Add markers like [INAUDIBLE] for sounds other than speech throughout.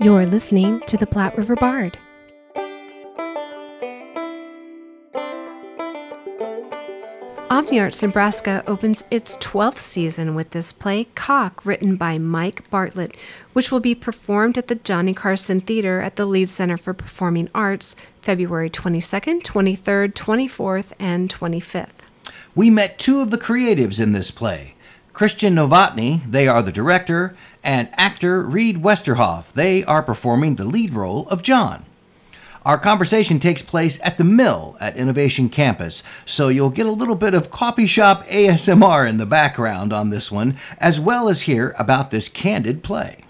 You're listening to the Platte River Bard. OmniArts Nebraska opens its 12th season with this play, Cock, written by Mike Bartlett, which will be performed at the Johnny Carson Theater at the Lied Center for Performing Arts February 22nd, 23rd, 24th, and 25th. We met two of the creatives in this play. Christian Novotny, they are the director, and actor Reed Westerhoff, they are performing the lead role of John. Our conversation takes place at the Mill at Innovation Campus, so you'll get a little bit of coffee shop ASMR in the background on this one, as well as hear about this candid play.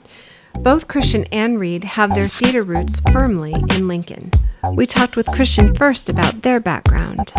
Both Christian and Reed have their theater roots firmly in Lincoln. We talked with Christian first about their background.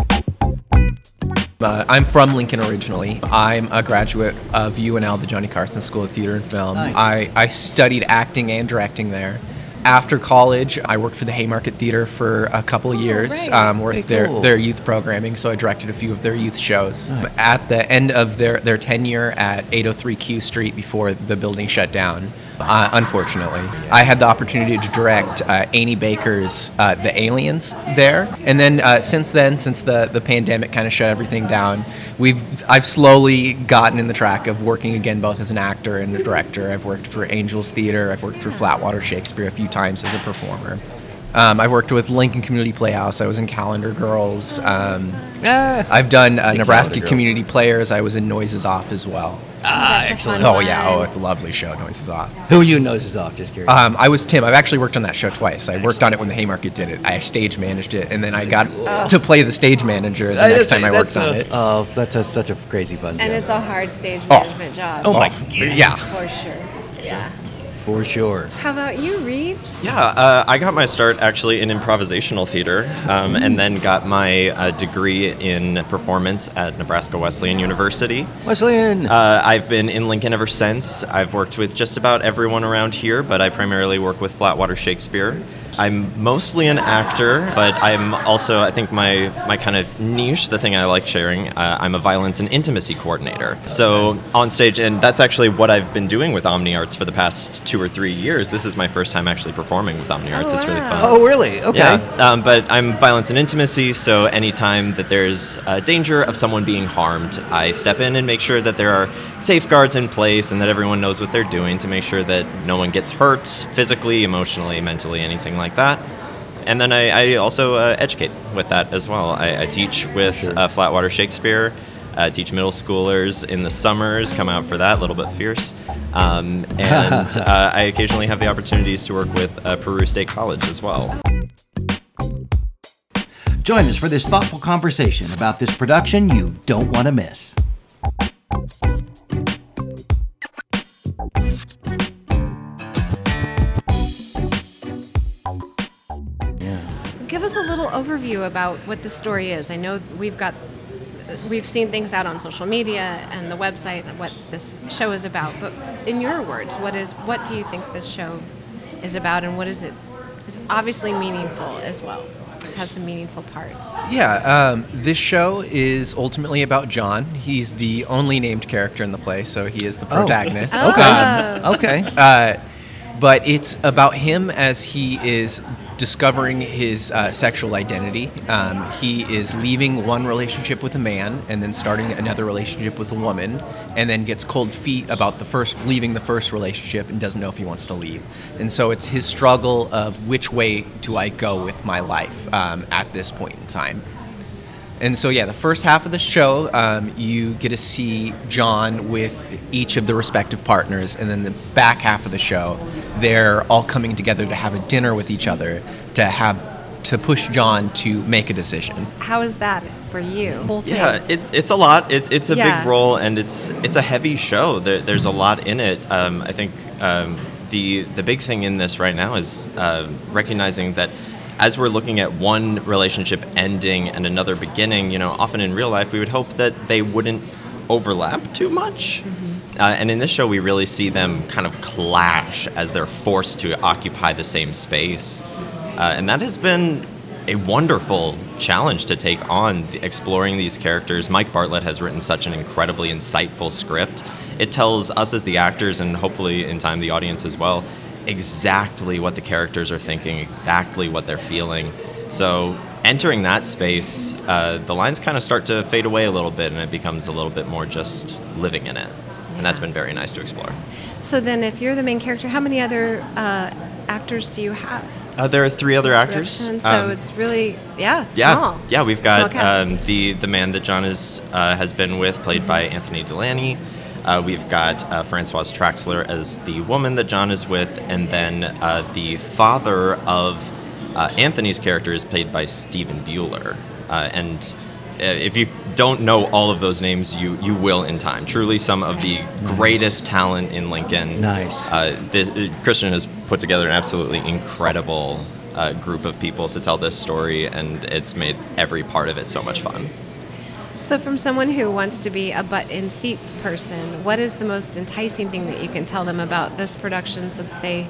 Uh, I'm from Lincoln originally. I'm a graduate of UNL, the Johnny Carson School of Theater and Film. Nice. I, I studied acting and directing there. After college, I worked for the Haymarket Theater for a couple of years, right. um, with Very their, cool. their youth programming. So I directed a few of their youth shows. At the end of their, their tenure at 803 Q Street before the building shut down, uh, unfortunately, I had the opportunity to direct uh, Annie Baker's uh, The Aliens there. And then uh, since then, since the, the pandemic kind of shut everything down, we've I've slowly gotten in the track of working again both as an actor and a director. I've worked for Angels Theater, I've worked for Flatwater Shakespeare a few times as a performer. Um, I've worked with Lincoln Community Playhouse. I was in Calendar Girls. Um, Ah, I've done uh, Nebraska Calendar Girls. Community Players. I was in Noises Off as well. ah That's excellent. Oh yeah, oh it's a lovely show, Noises Off. Who you Noises off? Just curious. Um, I was Tim. I've actually worked on that show twice. I worked on it when the Haymarket did it. I stage managed it, and then I got to play the stage manager the next time I worked on it. Oh, that's a, such a crazy fun job. And show. it's a hard stage Oh. management job. Oh my God. yeah. For sure. Yeah. For sure. How about you, Reed? Yeah, uh, I got my start actually in improvisational theater, um, and then got my uh, degree in performance at Nebraska Wesleyan University. Wesleyan. Uh, I've been in Lincoln ever since. I've worked with just about everyone around here, but I primarily work with Flatwater Shakespeare. I'm mostly an actor, but I'm also, I think, my, my kind of niche, the thing I like sharing, uh, I'm a violence and intimacy coordinator. So on stage, and that's actually what I've been doing with Omni Arts for the past two or three years. This is my first time actually performing with Omni Arts. It's really fun. oh, really? Okay. Yeah, um, but I'm violence and intimacy, so anytime that there's a danger of someone being harmed, I step in and make sure that there are safeguards in place and that everyone knows what they're doing to make sure that no one gets hurt physically, emotionally, mentally, anything like that. And then I, I also uh, educate with that as well. I, I teach with uh, Flatwater Shakespeare. Uh, teach middle schoolers in the summers, come out for that, a little bit fierce. Um, [LAUGHS] and uh, I occasionally have the opportunities to work with uh, Peru State College as well. Join us for this thoughtful conversation about this production you don't want to miss. Overview about what the story is. I know we've got we've seen things out on social media and the website and what this show is about, but in your words, what is what do you think this show is about and what is it is obviously meaningful as well. It has some meaningful parts. Yeah, um, this show is ultimately about John. He's the only named character in the play, so he is the Oh. protagonist. Okay. Um, okay. uh, but it's about him as he is discovering his uh, sexual identity. Um, he is leaving one relationship with a man and then starting another relationship with a woman, and then gets cold feet about the first leaving the first relationship and doesn't know if he wants to leave. And so it's his struggle of which way do I go with my life um, at this point in time. And so, yeah, the first half of the show, um, you get to see John with each of the respective partners, and then the back half of the show, they're all coming together to have a dinner with each other to have to push John to make a decision. How is that for you? Yeah, it, it's a lot. It, it's a Yeah. big role, and it's it's a heavy show. There, there's a lot in it. Um, I think um, the the big thing in this right now is uh, recognizing that as we're looking at one relationship ending and another beginning, you know, often in real life we would hope that they wouldn't overlap too much. Uh, and in this show, we really see them kind of clash as they're forced to occupy the same space. Uh, and that has been a wonderful challenge to take on, exploring these characters. Mike Bartlett has written such an incredibly insightful script. It tells us as the actors, and hopefully in time the audience as well, exactly what the characters are thinking, exactly what they're feeling. So entering that space, uh, the lines kind of start to fade away a little bit, and it becomes a little bit more just living in it, and that's been very nice to explore. So then, if you're the main character, how many other uh, actors do you have? Uh, there are three other actors. So Um, it's really yeah yeah, small. yeah. We've got um, the the man that John is uh, has been with, played by Anthony Delaney. Uh, we've got uh, Francoise Traxler as the woman that John is with, and then uh, the father of uh, Anthony's character is played by Stephen Buhler. Uh, and uh, if you don't know all of those names, you you will in time. Truly, some of the greatest talent in Lincoln. Nice. This, Christian has put together an absolutely incredible uh, group of people to tell this story, and it's made every part of it so much fun. So, from someone who wants to be a butt in seats person, what is the most enticing thing that you can tell them about this production so that they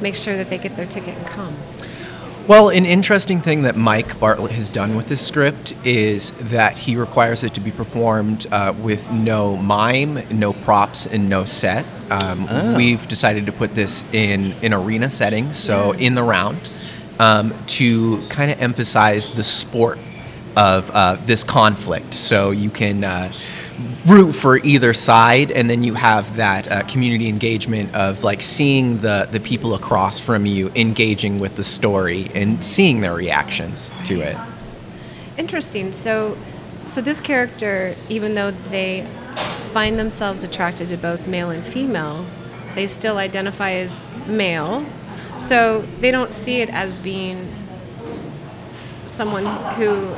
make sure that they get their ticket and come? Well, an interesting thing that Mike Bartlett has done with this script is that he requires it to be performed uh, with no mime, no props, and no set. Um, We've decided to put this in an arena setting, so in the round, um, to kind of emphasize the sport of uh, this conflict. So you can uh, root for either side, and then you have that uh, community engagement of like seeing the the people across from you engaging with the story and seeing their reactions to it. Interesting. So, so this character, even though they find themselves attracted to both male and female, they still identify as male. So they don't see it as being someone who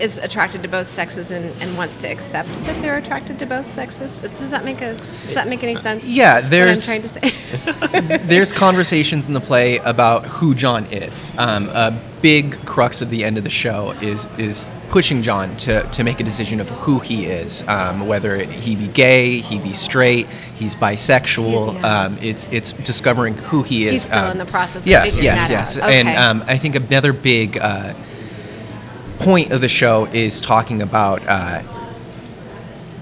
is attracted to both sexes and, and wants to accept that they're attracted to both sexes. Does that make a Does that make any sense? Yeah, what I'm there's- trying to say. [LAUGHS] There's conversations in the play about who John is. Um, a big crux of the end of the show is is pushing John to, to make a decision of who he is, um, whether it, he be gay, he be straight, he's bisexual. He's- yeah. um, it's it's discovering who he is. He's still um, in the process of yes, yes, yes. out. And um, I think another big uh, point of the show is talking about uh,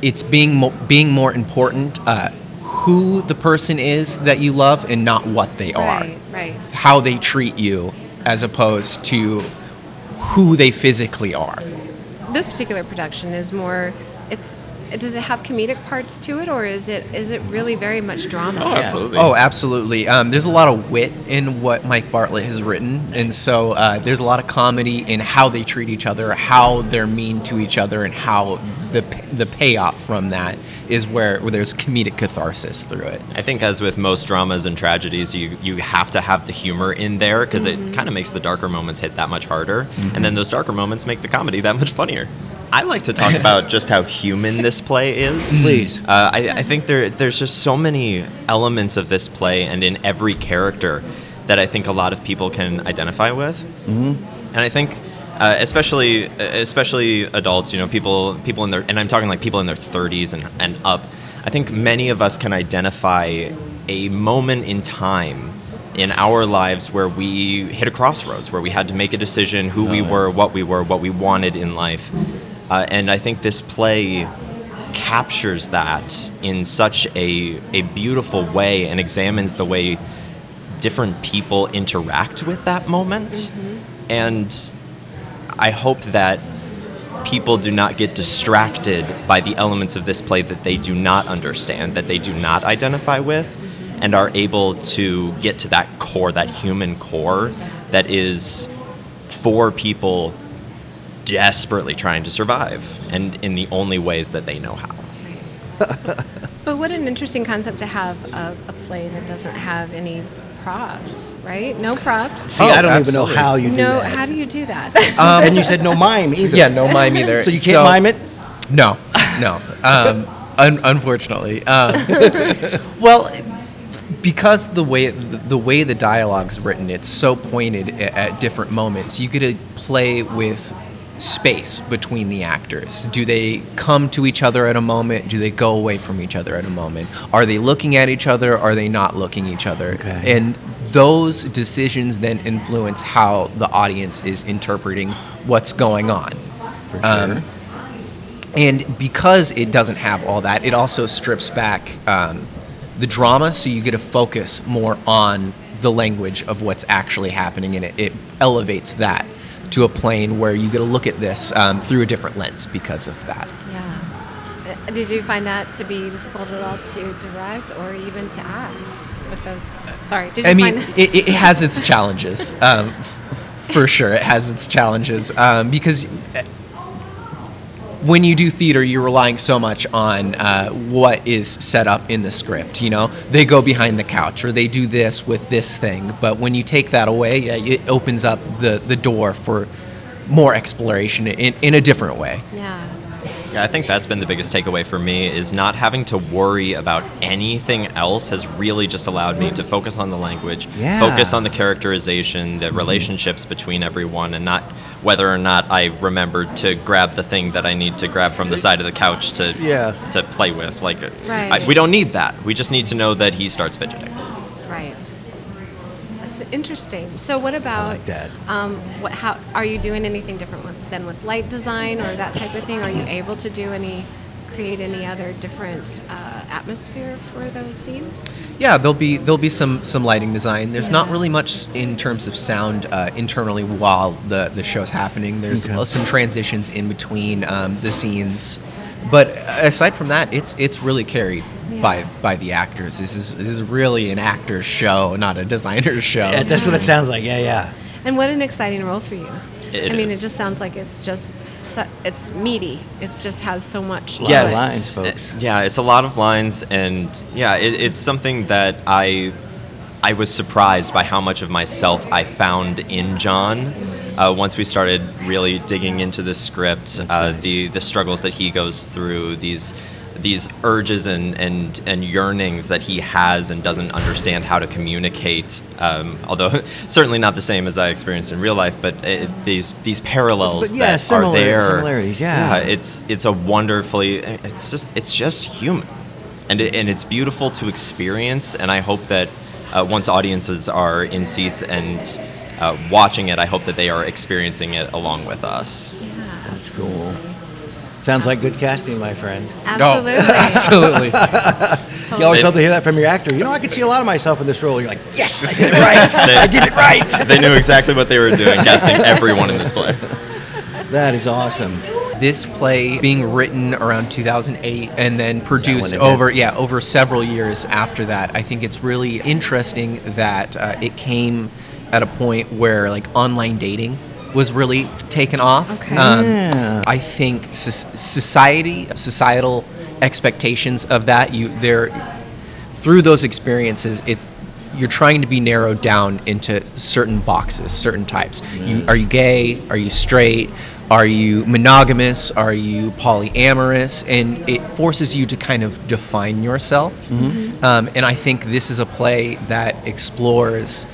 it's being mo- being more important uh, who the person is that you love and not what they are right, right. how they treat you as opposed to who they physically are this particular production is more it's does it have comedic parts to it or is it is it really very much drama? Oh, absolutely. oh absolutely. Um, there's a lot of wit in what mike bartlett has written and so uh, there's a lot of comedy in how they treat each other how they're mean to each other and how the, the payoff from that is where, where there's comedic catharsis through it I think, as with most dramas and tragedies, you, you have to have the humor in there because it kind of makes the darker moments hit that much harder. And then those darker moments make the comedy that much funnier. I like to talk about just how human this play is. [LAUGHS] Please. Uh, I, I think there, there's just so many elements of this play and in every character that I think a lot of people can identify with. Mm-hmm. And I think, uh, especially especially adults, you know, people people in their and I'm talking like people in their 30s and, and up. I think many of us can identify a moment in time in our lives where we hit a crossroads, where we had to make a decision who we were, what we were, what we wanted in life. Uh, and I think this play captures that in such a, a beautiful way and examines the way different people interact with that moment. And I hope that people do not get distracted by the elements of this play that they do not understand, that they do not identify with, and are able to get to that core, that human core that is for people desperately trying to survive and in the only ways that they know how. [LAUGHS] but what an interesting concept to have a, a play that doesn't have any props right no props See, Oh, I don't absolutely. even know how you do that. no that. how do you do that [LAUGHS] and you said no mime either. yeah no mime either So you can't mime it? No, no. Um, un- unfortunately, um, [LAUGHS] well, because the way the way the dialogue's written, it's so pointed at, at different moments. You get to play with space between the actors. Do they come to each other at a moment? Do they go away from each other at a moment? Are they looking at each other? Are they not looking at each other? Okay. And those decisions then influence how the audience is interpreting what's going on. For sure. Um, and because it doesn't have all that, it also strips back um, the drama, so you get to focus more on the language of what's actually happening, and it, it elevates that to a plane where you get to look at this um, through a different lens because of that. Yeah. Uh, Did you find that to be difficult at all to direct or even to act with those? Sorry, did you I mean, find it, it has its challenges, um, f- for sure. It has its challenges um, because uh, when you do theater, you're relying so much on uh, what is set up in the script. You know, they go behind the couch or they do this with this thing. But when you take that away, yeah, it opens up the, the door for more exploration in, in a different way. yeah. Yeah, I think that's been the biggest takeaway for me is not having to worry about anything else has really just allowed me to focus on the language, Yeah. focus on the characterization, the relationships between everyone, and not whether or not I remembered to grab the thing that I need to grab from the side of the couch to Yeah. to play with. Like, uh, Right. I, we don't need that. We just need to know that he starts fidgeting. Right. That's interesting. So, what about? like that. Um, what? How are you doing anything different with, than with light design or that type of thing? Are you able to do any, create any other different uh, atmosphere for those scenes? Yeah, there'll be there'll be some some lighting design. There's not really much in terms of sound uh, internally while the the show's happening. There's some transitions in between um, the scenes, but aside from that, it's it's really carried by by the actors. This is this is really an actor's show, not a designer's show. Yeah, that's what it sounds like. Yeah, yeah. And what an exciting role for you. It I mean, is. it just sounds like it's just su- it's meaty. It just has so much. Lot to of lines, folks. Uh, Yeah, it's a lot of lines, and yeah, it, it's something that I I was surprised by how much of myself I found in John. Uh, once we started really digging into the script, uh, nice. the the struggles that he goes through, these these urges and, and, and yearnings that he has and doesn't understand how to communicate. Um, although [LAUGHS] certainly not the same as I experienced in real life, but it, these these parallels But yeah, that similar- are there. similarities, yeah. it's it's a wonderfully it's just it's just human and it, and it's beautiful to experience and i hope that uh, once audiences are in seats and uh, watching it i hope that they are experiencing it along with us Yeah, That's cool. Sounds like good casting, my friend. Absolutely. Oh, [LAUGHS] absolutely. [LAUGHS] You always love to hear that from your actor. You know, I could see a lot of myself in this role. You're like, yes, I did it [LAUGHS] right. They- I did it right. they knew exactly what they were doing casting everyone in this play That is awesome. this play being written around 2008 and then produced when it over yeah over several years after that i think it's really interesting that uh, it came at a point where like online dating was really taken off. Okay. Um, Yeah. i think society societal expectations of that you there through those experiences it you're trying to be narrowed down into certain boxes certain types. You, are you gay? Are you straight? Are you monogamous? Are you polyamorous? And it forces you to kind of define yourself. Um, and i think this is a play that explores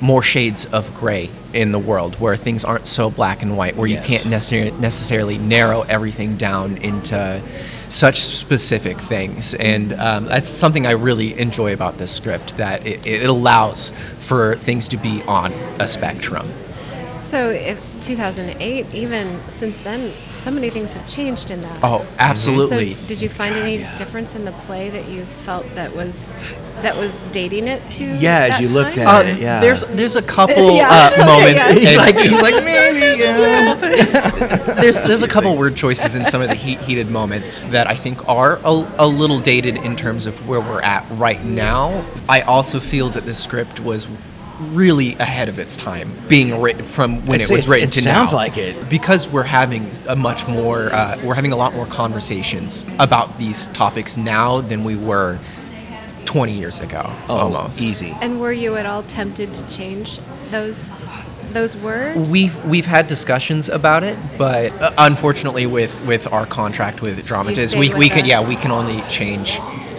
more shades of gray in the world where things aren't so black and white where Yes. you can't necessarily necessarily narrow everything down into such specific things and um, that's something i really enjoy about this script that it, it allows for things to be on a spectrum So, if 2008, even since then, so many things have changed in that. oh absolutely So, did you find any difference in the play that you felt that was that was dating it to? Yeah, as that you looked time? at Uh, it, yeah. There's there's a couple [LAUGHS] Yeah, uh, [LAUGHS] okay, moments. yeah. He's like, he's like, maybe. [LAUGHS] Yeah. there's there's a couple word choices in some of the heat, heated moments that I think are a, a little dated in terms of where we're at right now. I also feel that the script was really ahead of its time being written from when It's- it was it's- written it to sounds now. like it. because we're having a much more uh, we're having a lot more conversations about these topics now than we were 20 years ago almost Oh, easy. And were you at all tempted to change those those words? We've we've had discussions about it, but uh, unfortunately, with with our contract with Dramatists, stayed we, with we can yeah we can only change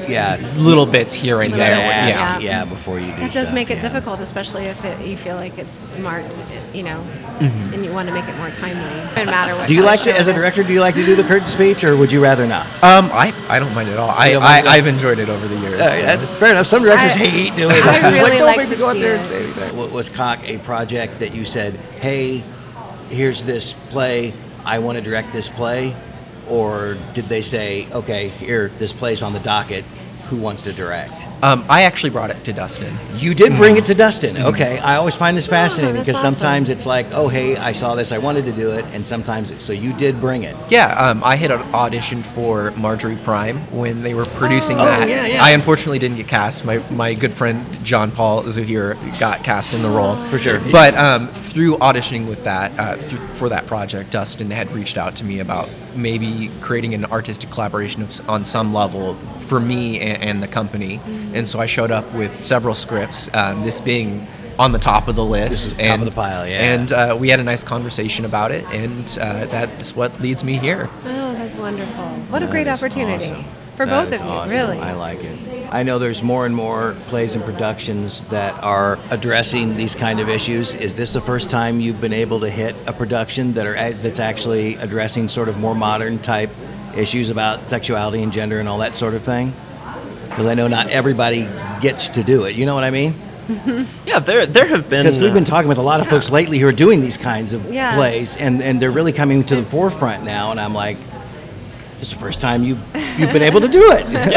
Yeah. little bits here and there. gotta ask, Yeah. yeah. before you do That That does stuff, make it yeah. difficult, especially if it, you feel like it's marked, you know, Mm-hmm. and you want to make it more timely. Doesn't matter what. Do you like of to, as a director, do you like to do the curtain speech, or would you rather not? Um, I, I don't mind at all. I, don't I mind that? I've enjoyed it over the years. Uh, so. yeah, fair enough. Some directors I- hate doing it. [LAUGHS] I really like, don't like make me to go out see there and say anything. Wa- Was Cock a project that you said, hey, here's this play, I want to direct this play? Or did they say, okay, here, this play's on the docket, who wants to direct? Um, I actually brought it to Dustin. You did bring it to Dustin. Okay, I always find this fascinating that's because awesome. sometimes it's like, oh, hey, I saw this, I wanted to do it, and sometimes so you did bring it. Yeah, um, I had auditioned for Marjorie Prime when they were producing Oh, that. yeah, yeah. I unfortunately didn't get cast. My my good friend John Paul Zuhir got cast in the role For sure. But um, through auditioning with that uh, through, for that project, Dustin had reached out to me about maybe creating an artistic collaboration of, on some level for me and, and the company. And so I showed up with several scripts. Um, this being on the top of the list. This is top and, of the pile, yeah. And uh, we had a nice conversation about it, and uh, that's what leads me here. Oh, that's wonderful. What a great opportunity awesome. For That both of you, awesome. really. I like it. I know there's more and more plays and productions that are addressing these kind of issues. Is this the first time you've been able to hit a production that are that's actually addressing sort of more modern type issues about sexuality and gender and all that sort of thing? Because I know not everybody gets to do it. You know what I mean? [LAUGHS] Yeah, there there have been. Because we've been uh, talking with a lot of folks lately who are doing these kinds of Yeah. plays, and, and they're really coming to the forefront now. And I'm like, this is the first time you've, you've been able to do it. [LAUGHS] yeah,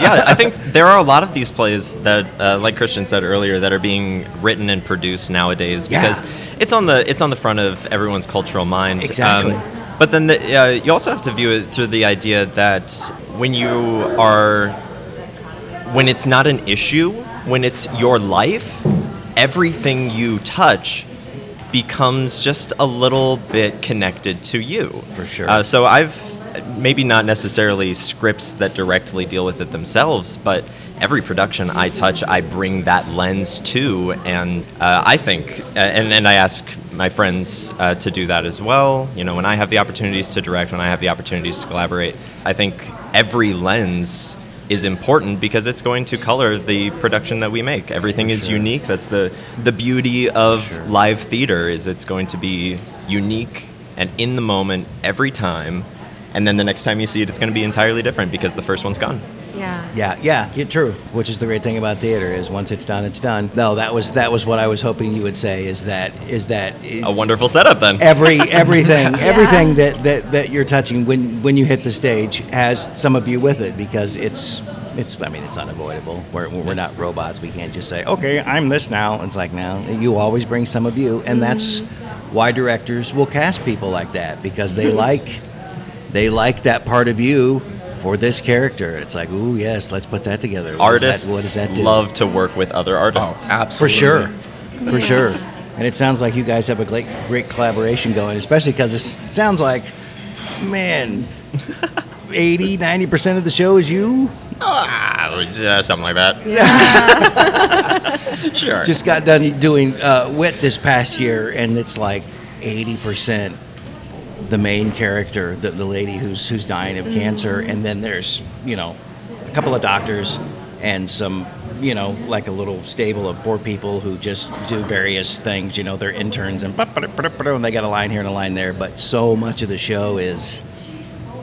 yeah. I think there are a lot of these plays that, uh, like Christian said earlier, that are being written and produced nowadays Yeah. because it's on the it's on the front of everyone's cultural mind. Um, Exactly. but then the, uh, you also have to view it through the idea that when you are when it's not an issue, when it's your life, everything you touch becomes just a little bit connected to you. For sure. Uh, so I've maybe not necessarily scripts that directly deal with it themselves, but every production I touch, I bring that lens to, and uh, I think, uh, and and I ask my friends uh, to do that as well. You know, when I have the opportunities to direct, when I have the opportunities to collaborate, I think every lens is important because it's going to color the production that we make. Everything is unique. That's the the beauty of live theater is it's going to be unique and in the moment every time. And then the next time you see it, it's going to be entirely different because the first one's gone. yeah. Yeah, yeah, yeah, true. Which is the great thing about theater is once it's done, it's done. No, that was that was what I was hoping you would say. Is that is that A wonderful setup then. every [LAUGHS] everything everything that, that that you're touching when when you hit the stage has some of you with it because it's it's I mean it's unavoidable. We're we're not robots. We can't just say okay I'm this now. It's like now you always bring some of you, and that's mm-hmm. why directors will cast people like that because they [LAUGHS] like they like that part of you for this character. It's like ooh yes, let's put that together. What does that- Artists what does that do? love to work with other artists. Oh, absolutely. For sure. For sure. And it sounds like you guys have a great, great collaboration going, especially because it sounds like, man, [LAUGHS] 80, 90% of the show is you. Ah, uh, something like that. [LAUGHS] Yeah. [LAUGHS] sure. Just got done doing uh, Wit this past year, and it's like 80% the main character, the, the lady who's, who's dying of cancer. Mm. And then there's, you know, a couple of doctors and some, you know, like a little stable of four people who just do various things. You know, they're interns and, and they got a line here and a line there. But so much of the show is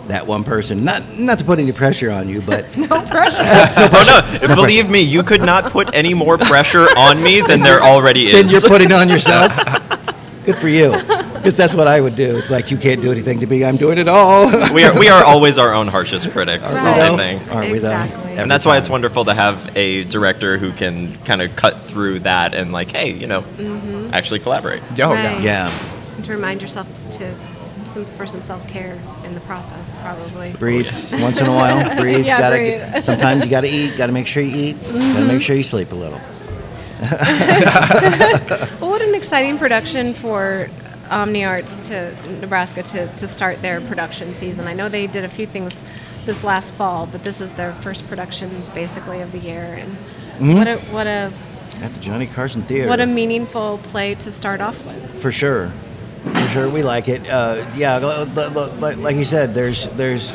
that one person. Not not to put any pressure on you, but [LAUGHS] [LAUGHS] [LAUGHS] oh no! Believe me, you could not put any more pressure on me than there already is. is. you're putting on yourself. Good for you, because that's what I would do. It's like you can't do anything to me. I'm doing it all. [LAUGHS] we are we are always our own harshest critics. Are we I though? think. Aren't we though? Exactly. And that's why it's wonderful to have a director who can kind of cut through that and like, hey, you know, actually collaborate. Oh, Right. yeah. Yeah. And to remind yourself to some for some self care in the process, probably. Breathe once in a while. [LAUGHS] Breathe. Yeah, gotta, breathe. Mm-hmm. Sometimes you gotta eat. Gotta make sure you eat. Gotta make sure you sleep a little. [LAUGHS] Well, what an exciting production for Omni Arts to Nebraska to, to start their production season. I know they did a few things this last fall, but this is their first production basically of the year. And Mm-hmm. what a what a At the Johnny Carson Theater. what a meaningful play to start off with. For sure, for sure, we like it. Uh, yeah, like you said, there's there's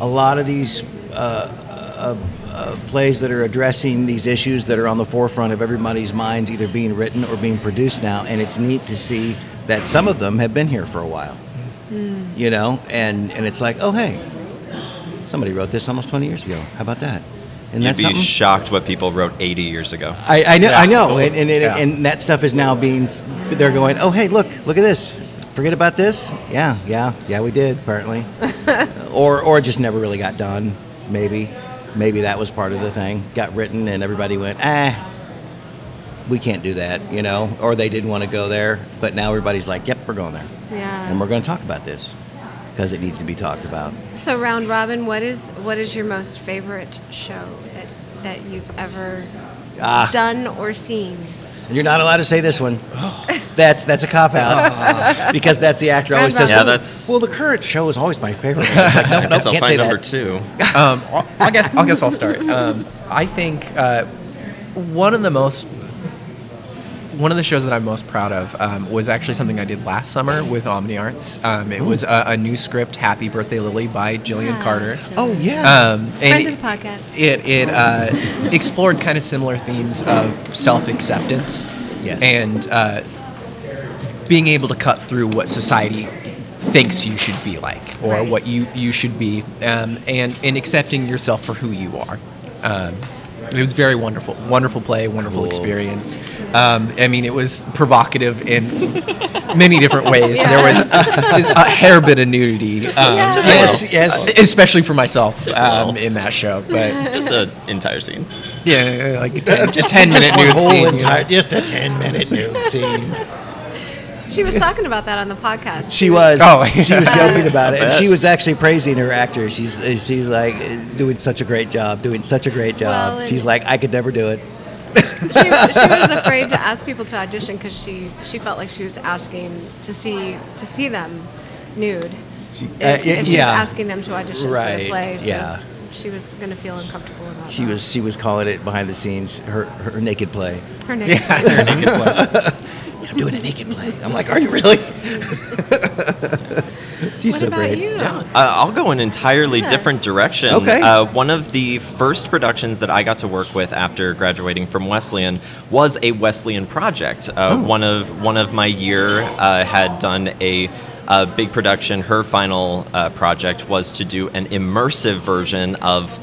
a lot of these uh, uh, uh, plays that are addressing these issues that are on the forefront of everybody's minds, either being written or being produced now, and it's neat to see that some of them have been here for a while. You know, and and it's like, oh hey, somebody wrote this almost 20 years ago. How about that? And You'd be something. shocked what people wrote 80 years ago. I, I know, I know, and, and, and, Yeah. and that stuff is now being. They're going, oh hey, look, look at this. Forget about this. Yeah, yeah, yeah, we did apparently, [LAUGHS] or or just never really got done, maybe. maybe that was part of the thing. Got written, and everybody went, ah, we can't do that, you know, or they didn't want to go there. But now everybody's like, yep, we're going there, Yeah. and we're going to talk about this because it needs to be talked about. So round robin, what is what is your most favorite show that that you've ever Ah. done or seen? You're not allowed to say this one. [GASPS] That's that's a cop out [LAUGHS] because that's the actor always says. Yeah, well, that's- well, the current show is always my favorite. It's like, no, [LAUGHS] I no, guess I'll can't find say number that. two. um, I'll- I guess I guess I'll start. Um, I think uh, one of the most one of the shows that I'm most proud of um, was actually something I did last summer with Omni Arts. Um, it was a, a new script, "Happy Birthday, Lily" by Jillian Ah, Carter. Jillian. Oh yeah. Um, Friend and of the podcast. it it uh, explored kind of similar themes of self acceptance Yes. and uh, being able to cut through what society thinks you should be like or Right. what you you should be um, and and accepting yourself for who you are. Um, it was very wonderful, wonderful play, wonderful Cool. experience. Um, I mean, it was provocative in [LAUGHS] many different ways. There was [LAUGHS] a hair bit of nudity, um, Yeah. Yes, yes. especially for myself um, in that show. But [LAUGHS] Just an entire scene. yeah, like a ten, a 10 minute Just one nude whole scene. you entire, know? just a ten minute nude scene. She was talking about that on the podcast. She was. Oh, [LAUGHS] she was joking [LAUGHS] about it, and she was actually praising her actor. She's she's like doing such a great job, doing such a great job. Well, she's like, I could never do it. she, she [LAUGHS] was afraid to ask people to audition because she she felt like she was asking to see to see them nude. She, If, uh, if y- she was yeah, asking them to audition for Right, the play, so yeah. she was going to feel uncomfortable about she that. was she was calling it behind the scenes her her naked play. her naked Yeah, they're naked play. I'm doing a naked play. I'm like, are you really? [LAUGHS] She's What so about great. you? Uh, I'll go an entirely Yeah. different direction. Okay. Uh, one of the first productions that I got to work with after graduating from Wesleyan was a Wesleyan project. Uh, Oh. One of one of my year uh, had done a. a big production. Her final uh, project was to do an immersive version of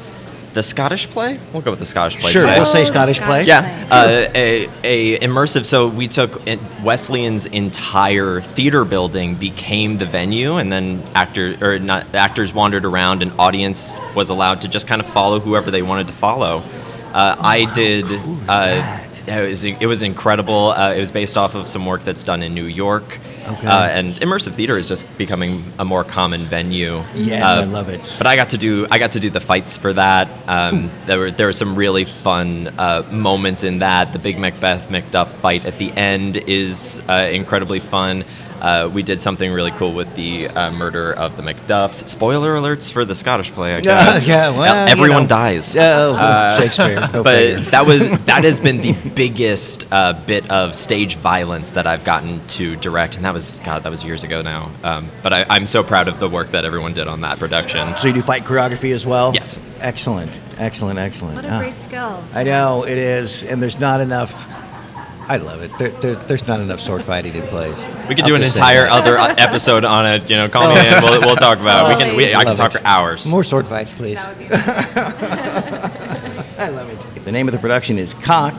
the Scottish play. We'll go with the Scottish play. Sure, today. we'll say Oh, the Scottish play. Scottish Yeah, uh, a, a immersive. So we took Wesleyan's entire theater building became the venue, and then actor or not actors wandered around, and audience was allowed to just kind of follow whoever they wanted to follow. Uh, I did. cool uh, that? It was it was incredible. Uh, it was based off of some work that's done in New York. Okay. Uh, and immersive theater is just becoming a more common venue. Yes, Uh, I love it. but I got to do I got to do the fights for that. Um, there were there were some really fun uh, moments in that. The big Macbeth Macduff fight at the end is uh, incredibly fun. Uh, we did something really cool with the uh, murder of the Macduffs. Spoiler alerts for the Scottish play, I Yeah, guess. yeah, well, you everyone know. dies. Oh, Uh, Shakespeare. Go but figure. that was that has been the biggest uh, bit of stage violence that I've gotten to direct, and that was God, that was years ago now. Um, but I, I'm so proud of the work that everyone did on that production. So you do fight choreography as well? Yes. Excellent, excellent, excellent. What a great skill. I know it is, and there's not enough. I love it. There, there, there's not enough sword fighting in plays. We could I'll do an entire other uh, episode on it. You know, call me in. We'll, we'll talk about. it. We can. We, I can talk it. for hours. More sword fights, please. That would be [LAUGHS] I love it. The name of the production is Cock,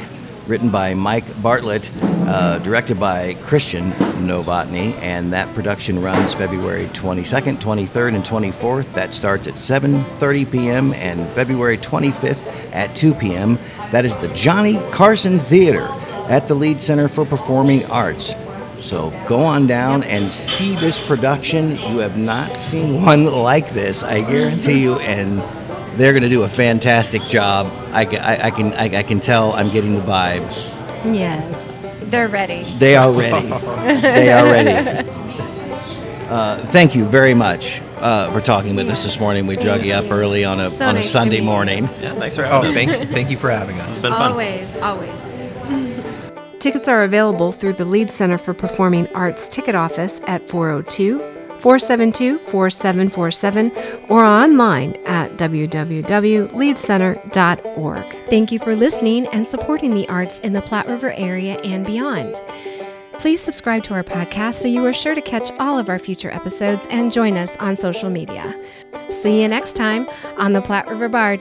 written by Mike Bartlett, uh, directed by Christian Novotny, and that production runs February 22nd, 23rd, and 24th. That starts at 7:30 p.m. and February 25th at 2 p.m. That is the Johnny Carson Theater at the Lied Center for Performing Arts. So go on down and see this production. You have not seen one like this, I guarantee you, and they're going to do a fantastic job. I, I, I can I, I can tell I'm getting the vibe. yes. They're ready. They are ready. [LAUGHS] they are ready. Uh, thank you very much uh, for talking with us this morning. We drug you up early on a So on a nice Sunday morning. Yeah, thanks for Oh, having us. thank, thank you for having us. It's been fun. Always, always. Tickets are available through the Lied Center for Performing Arts ticket office at 402 472 4747 or online at www.liedcenter.org. Thank you for listening and supporting the arts in the Platte River area and beyond. Please subscribe to our podcast so you are sure to catch all of our future episodes and join us on social media. See you next time on the Platte River Bard.